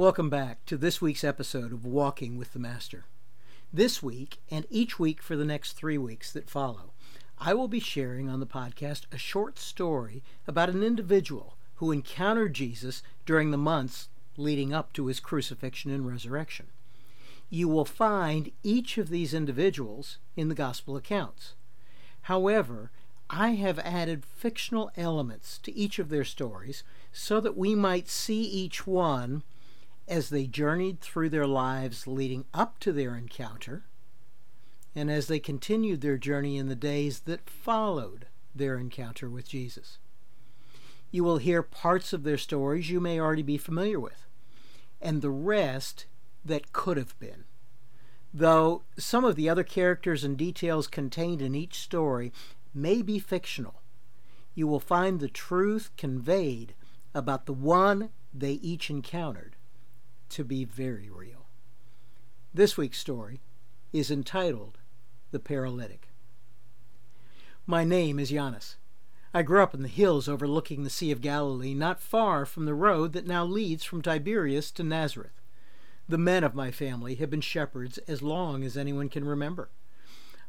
Welcome back to this week's episode of Walking with the Master. This week, and each week for the next three weeks that follow, I will be sharing on the podcast a short story about an individual who encountered Jesus during the months leading up to his crucifixion and resurrection. You will find each of these individuals in the Gospel accounts. However, I have added fictional elements to each of their stories so that we might see each one as they journeyed through their lives leading up to their encounter, and as they continued their journey in the days that followed their encounter with Jesus. You will hear parts of their stories you may already be familiar with, and the rest that could have been. Though some of the other characters and details contained in each story may be fictional, you will find the truth conveyed about the one they each encountered to be very real. This week's story is entitled The Paralytic. My name is Giannis. I grew up in the hills overlooking the Sea of Galilee, not far from the road that now leads from Tiberias to Nazareth. The men of my family have been shepherds as long as anyone can remember.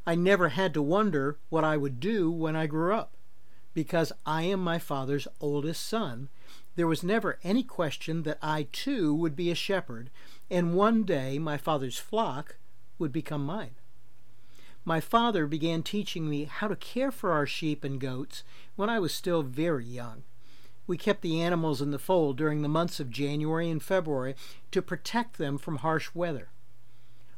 I never had to wonder what I would do when I grew up. Because I am my father's oldest son, there was never any question that I too would be a shepherd, and one day my father's flock would become mine. My father began teaching me how to care for our sheep and goats when I was still very young. We kept the animals in the fold during the months of January and February to protect them from harsh weather.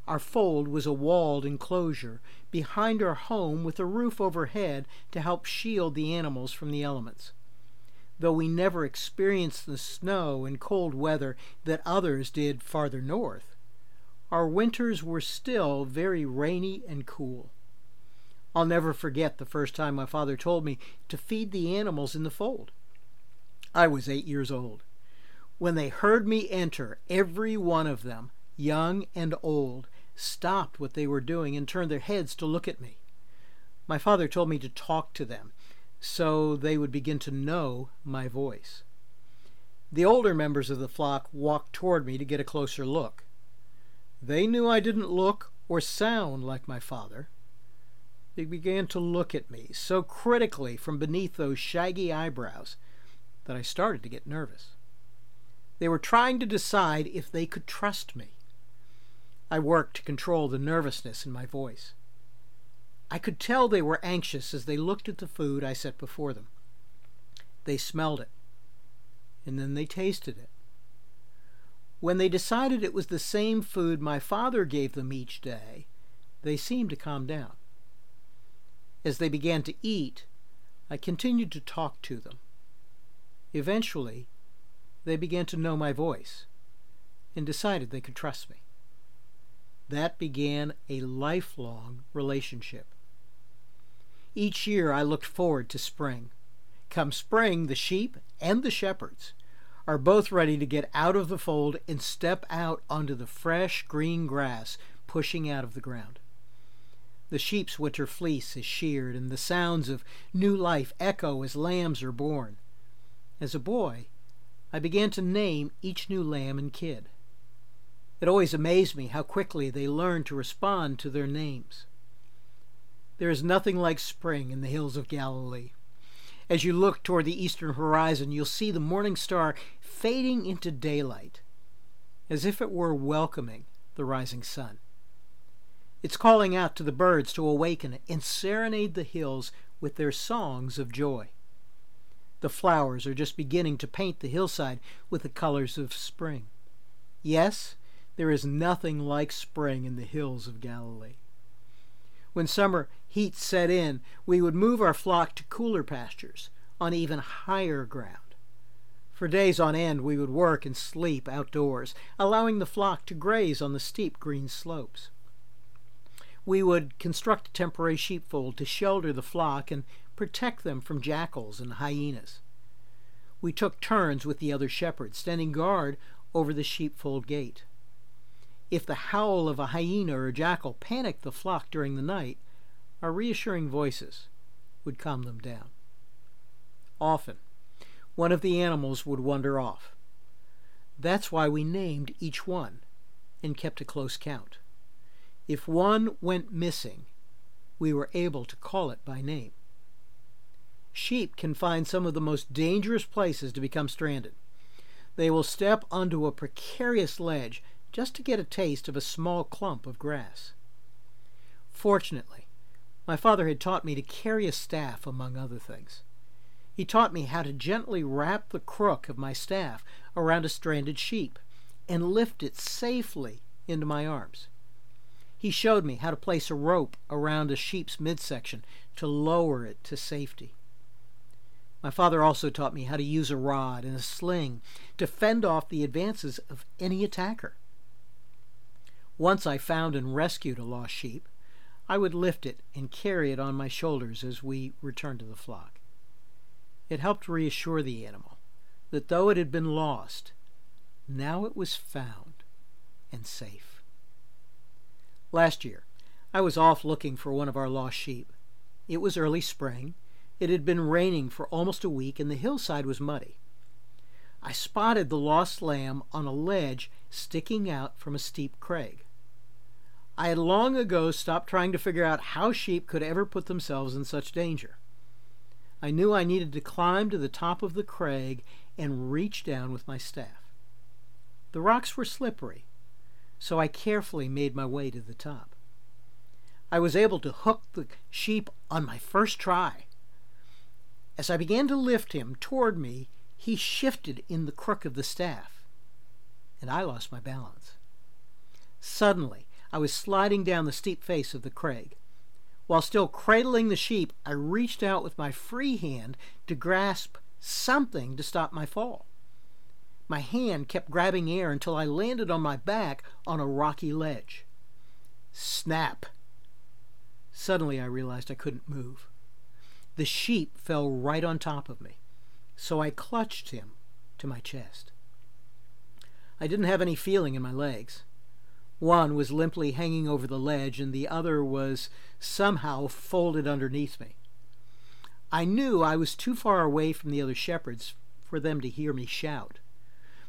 Our fold was a walled enclosure behind our home with a roof overhead to help shield the animals from the elements though we never experienced the snow and cold weather that others did farther north, our winters were still very rainy and cool. I'll never forget the first time my father told me to feed the animals in the fold. I was eight years old. When they heard me enter, every one of them, young and old, stopped what they were doing and turned their heads to look at me. My father told me to talk to them so they would begin to know my voice. The older members of the flock walked toward me to get a closer look. They knew I didn't look or sound like my father. They began to look at me so critically from beneath those shaggy eyebrows that I started to get nervous. They were trying to decide if they could trust me. I worked to control the nervousness in my voice. I could tell they were anxious as they looked at the food I set before them. They smelled it, and then they tasted it. When they decided it was the same food my father gave them each day, they seemed to calm down. As they began to eat, I continued to talk to them. Eventually, they began to know my voice and decided they could trust me. That began a lifelong relationship. Each year I looked forward to spring. Come spring, the sheep and the shepherds are both ready to get out of the fold and step out onto the fresh green grass pushing out of the ground. The sheep's winter fleece is sheared, and the sounds of new life echo as lambs are born. As a boy, I began to name each new lamb and kid. It always amazed me how quickly they learned to respond to their names. There is nothing like spring in the hills of Galilee. As you look toward the eastern horizon, you'll see the morning star fading into daylight, as if it were welcoming the rising sun. It's calling out to the birds to awaken and serenade the hills with their songs of joy. The flowers are just beginning to paint the hillside with the colors of spring. Yes, there is nothing like spring in the hills of Galilee. When summer heat set in, we would move our flock to cooler pastures on even higher ground. For days on end, we would work and sleep outdoors, allowing the flock to graze on the steep green slopes. We would construct a temporary sheepfold to shelter the flock and protect them from jackals and hyenas. We took turns with the other shepherds, standing guard over the sheepfold gate. If the howl of a hyena or a jackal panicked the flock during the night, our reassuring voices would calm them down. Often, one of the animals would wander off. That's why we named each one and kept a close count. If one went missing, we were able to call it by name. Sheep can find some of the most dangerous places to become stranded. They will step onto a precarious ledge just to get a taste of a small clump of grass. Fortunately, my father had taught me to carry a staff, among other things. He taught me how to gently wrap the crook of my staff around a stranded sheep and lift it safely into my arms. He showed me how to place a rope around a sheep's midsection to lower it to safety. My father also taught me how to use a rod and a sling to fend off the advances of any attacker. Once I found and rescued a lost sheep, I would lift it and carry it on my shoulders as we returned to the flock. It helped reassure the animal that though it had been lost, now it was found and safe. Last year, I was off looking for one of our lost sheep. It was early spring. It had been raining for almost a week, and the hillside was muddy. I spotted the lost lamb on a ledge sticking out from a steep crag. I had long ago stopped trying to figure out how sheep could ever put themselves in such danger. I knew I needed to climb to the top of the crag and reach down with my staff. The rocks were slippery, so I carefully made my way to the top. I was able to hook the sheep on my first try. As I began to lift him toward me, he shifted in the crook of the staff, and I lost my balance. Suddenly, I was sliding down the steep face of the crag. While still cradling the sheep, I reached out with my free hand to grasp something to stop my fall. My hand kept grabbing air until I landed on my back on a rocky ledge. Snap! Suddenly I realized I couldn't move. The sheep fell right on top of me, so I clutched him to my chest. I didn't have any feeling in my legs. One was limply hanging over the ledge, and the other was somehow folded underneath me. I knew I was too far away from the other shepherds for them to hear me shout,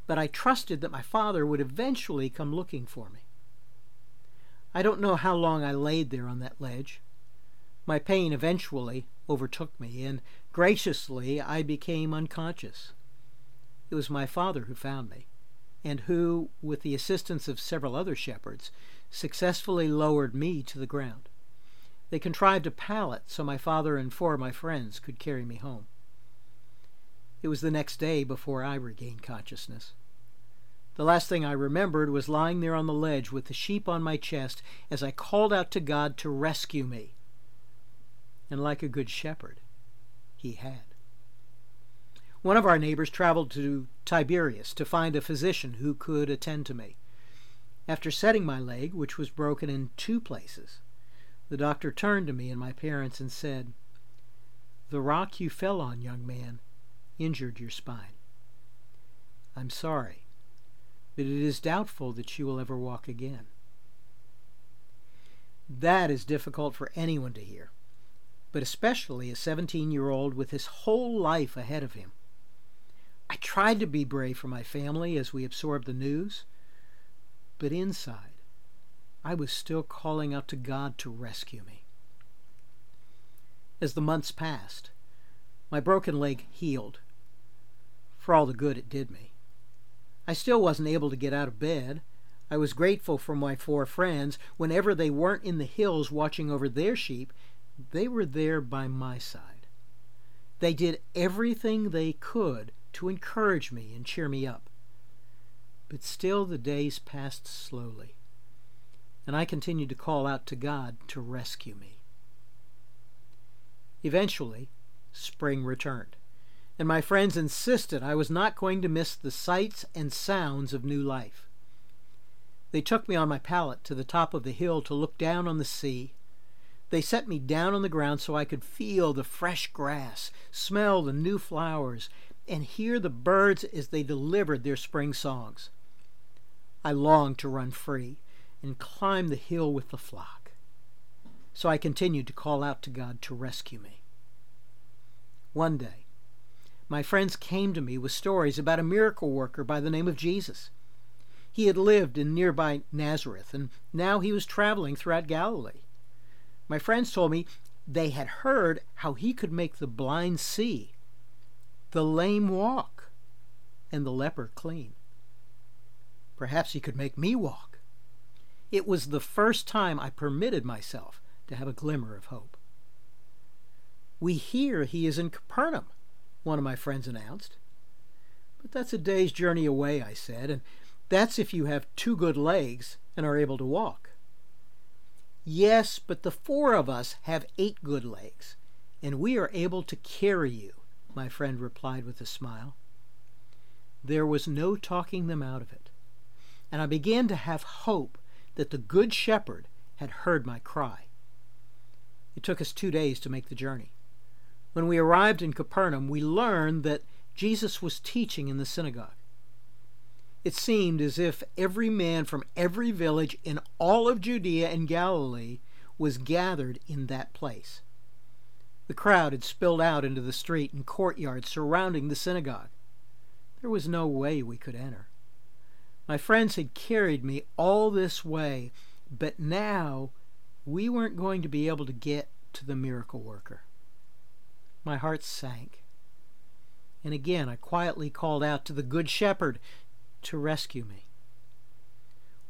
but I trusted that my father would eventually come looking for me. I don't know how long I laid there on that ledge. My pain eventually overtook me, and graciously I became unconscious. It was my father who found me and who, with the assistance of several other shepherds, successfully lowered me to the ground. They contrived a pallet so my father and four of my friends could carry me home. It was the next day before I regained consciousness. The last thing I remembered was lying there on the ledge with the sheep on my chest as I called out to God to rescue me. And like a good shepherd, he had. One of our neighbors traveled to Tiberias to find a physician who could attend to me. After setting my leg, which was broken in two places, the doctor turned to me and my parents and said, The rock you fell on, young man, injured your spine. I'm sorry, but it is doubtful that you will ever walk again. That is difficult for anyone to hear, but especially a 17 year old with his whole life ahead of him. I tried to be brave for my family as we absorbed the news, but inside, I was still calling out to God to rescue me. As the months passed, my broken leg healed, for all the good it did me. I still wasn't able to get out of bed. I was grateful for my four friends. Whenever they weren't in the hills watching over their sheep, they were there by my side. They did everything they could to encourage me and cheer me up. But still the days passed slowly, and I continued to call out to God to rescue me. Eventually, spring returned, and my friends insisted I was not going to miss the sights and sounds of new life. They took me on my pallet to the top of the hill to look down on the sea. They set me down on the ground so I could feel the fresh grass, smell the new flowers, and hear the birds as they delivered their spring songs. I longed to run free and climb the hill with the flock. So I continued to call out to God to rescue me. One day, my friends came to me with stories about a miracle worker by the name of Jesus. He had lived in nearby Nazareth, and now he was traveling throughout Galilee. My friends told me they had heard how he could make the blind see, the lame walk, and the leper clean. Perhaps he could make me walk. It was the first time I permitted myself to have a glimmer of hope. We hear he is in Capernaum, one of my friends announced. But that's a day's journey away, I said, and that's if you have two good legs and are able to walk. Yes, but the four of us have eight good legs, and we are able to carry you, my friend replied with a smile. There was no talking them out of it, and I began to have hope that the Good Shepherd had heard my cry. It took us two days to make the journey. When we arrived in Capernaum, we learned that Jesus was teaching in the synagogue. It seemed as if every man from every village in all of Judea and Galilee was gathered in that place. The crowd had spilled out into the street and courtyard surrounding the synagogue. There was no way we could enter. My friends had carried me all this way, but now we weren't going to be able to get to the miracle worker. My heart sank. And again I quietly called out to the Good Shepherd to rescue me.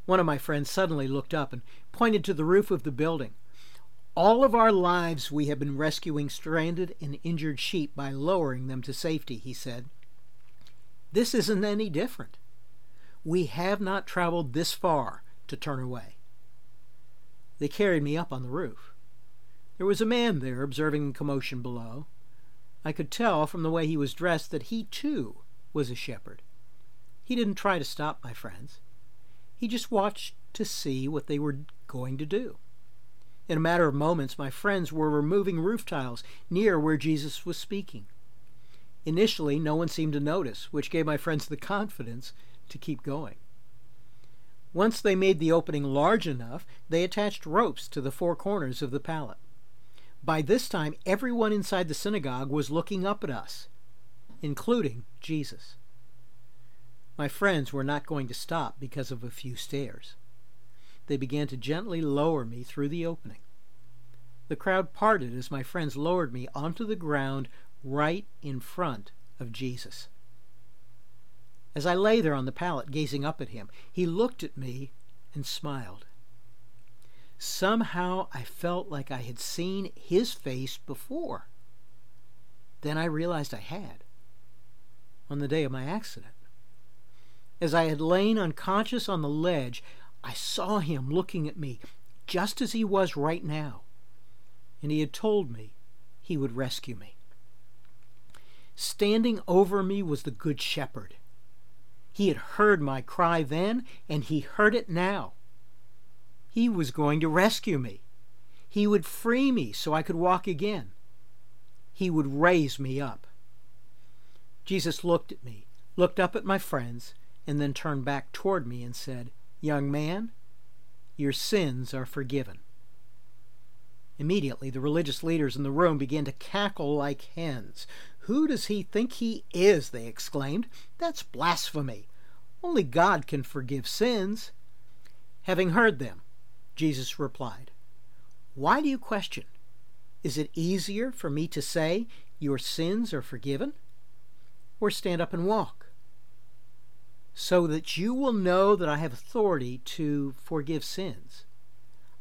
One of my friends suddenly looked up and pointed to the roof of the building. All of our lives we have been rescuing stranded and injured sheep by lowering them to safety, he said. This isn't any different. We have not traveled this far to turn away. They carried me up on the roof. There was a man there observing the commotion below. I could tell from the way he was dressed that he, too, was a shepherd. He didn't try to stop my friends. He just watched to see what they were going to do. In a matter of moments, my friends were removing roof tiles near where Jesus was speaking. Initially, no one seemed to notice, which gave my friends the confidence to keep going. Once they made the opening large enough, they attached ropes to the four corners of the pallet. By this time, everyone inside the synagogue was looking up at us, including Jesus. My friends were not going to stop because of a few stares. They began to gently lower me through the opening. The crowd parted as my friends lowered me onto the ground right in front of Jesus. As I lay there on the pallet gazing up at him, he looked at me and smiled. Somehow I felt like I had seen his face before. Then I realized I had, on the day of my accident. As I had lain unconscious on the ledge, I saw him looking at me just as he was right now, and he had told me he would rescue me. Standing over me was the Good Shepherd. He had heard my cry then, and he heard it now. He was going to rescue me. He would free me so I could walk again. He would raise me up. Jesus looked at me, looked up at my friends, and then turned back toward me and said, Young man, your sins are forgiven. Immediately, the religious leaders in the room began to cackle like hens. Who does he think he is? they exclaimed. That's blasphemy. Only God can forgive sins. Having heard them, Jesus replied, Why do you question? Is it easier for me to say, Your sins are forgiven? Or stand up and walk? So that you will know that I have authority to forgive sins.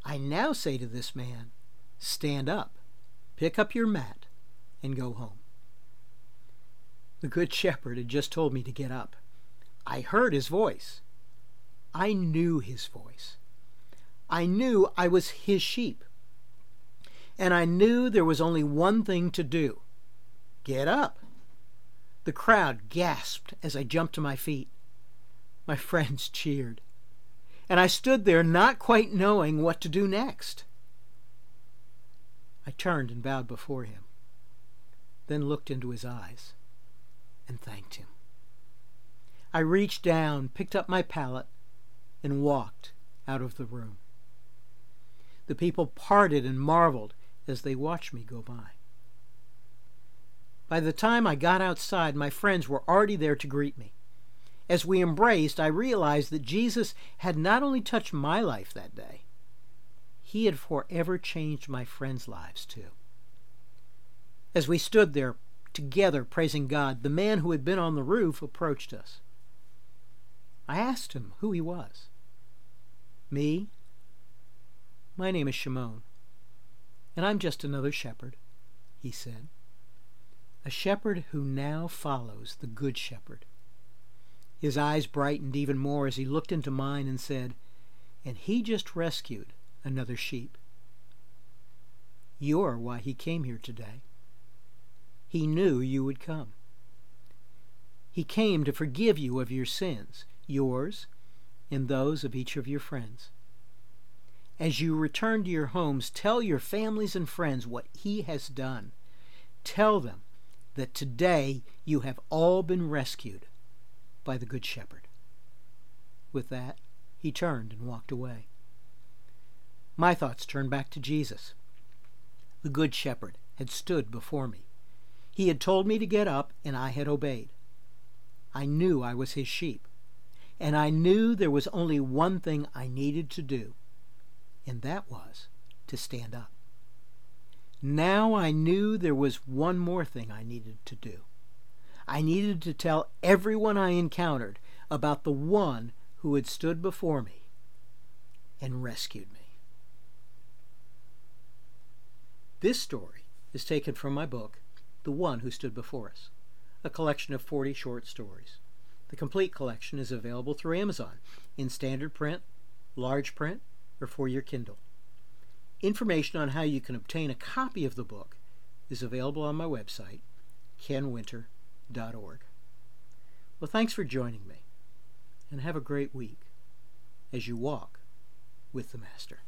I now say to this man, Stand up, pick up your mat, and go home. The Good Shepherd had just told me to get up. I heard his voice. I knew his voice. I knew I was his sheep. And I knew there was only one thing to do get up. The crowd gasped as I jumped to my feet. My friends cheered. And I stood there not quite knowing what to do next. I turned and bowed before him, then looked into his eyes and thanked him. I reached down, picked up my pallet, and walked out of the room. The people parted and marveled as they watched me go by. By the time I got outside, my friends were already there to greet me. As we embraced, I realized that Jesus had not only touched my life that day, he had forever changed my friends' lives too. As we stood there together praising God, the man who had been on the roof approached us. I asked him who he was. Me? My name is Shimon, and I'm just another shepherd, he said. A shepherd who now follows the Good Shepherd. His eyes brightened even more as he looked into mine and said, And he just rescued another sheep. You're why he came here today. He knew you would come. He came to forgive you of your sins, yours and those of each of your friends. As you return to your homes, tell your families and friends what He has done. Tell them that today you have all been rescued by the Good Shepherd. With that, he turned and walked away. My thoughts turned back to Jesus. The Good Shepherd had stood before me. He had told me to get up, and I had obeyed. I knew I was his sheep, and I knew there was only one thing I needed to do, and that was to stand up. Now I knew there was one more thing I needed to do. I needed to tell everyone I encountered about the one who had stood before me and rescued me. This story is taken from my book, the One Who Stood Before Us, a collection of 40 short stories. The complete collection is available through Amazon in standard print, large print, or for your Kindle. Information on how you can obtain a copy of the book is available on my website, Well, thanks for joining me, and have a great week as you walk with the Master.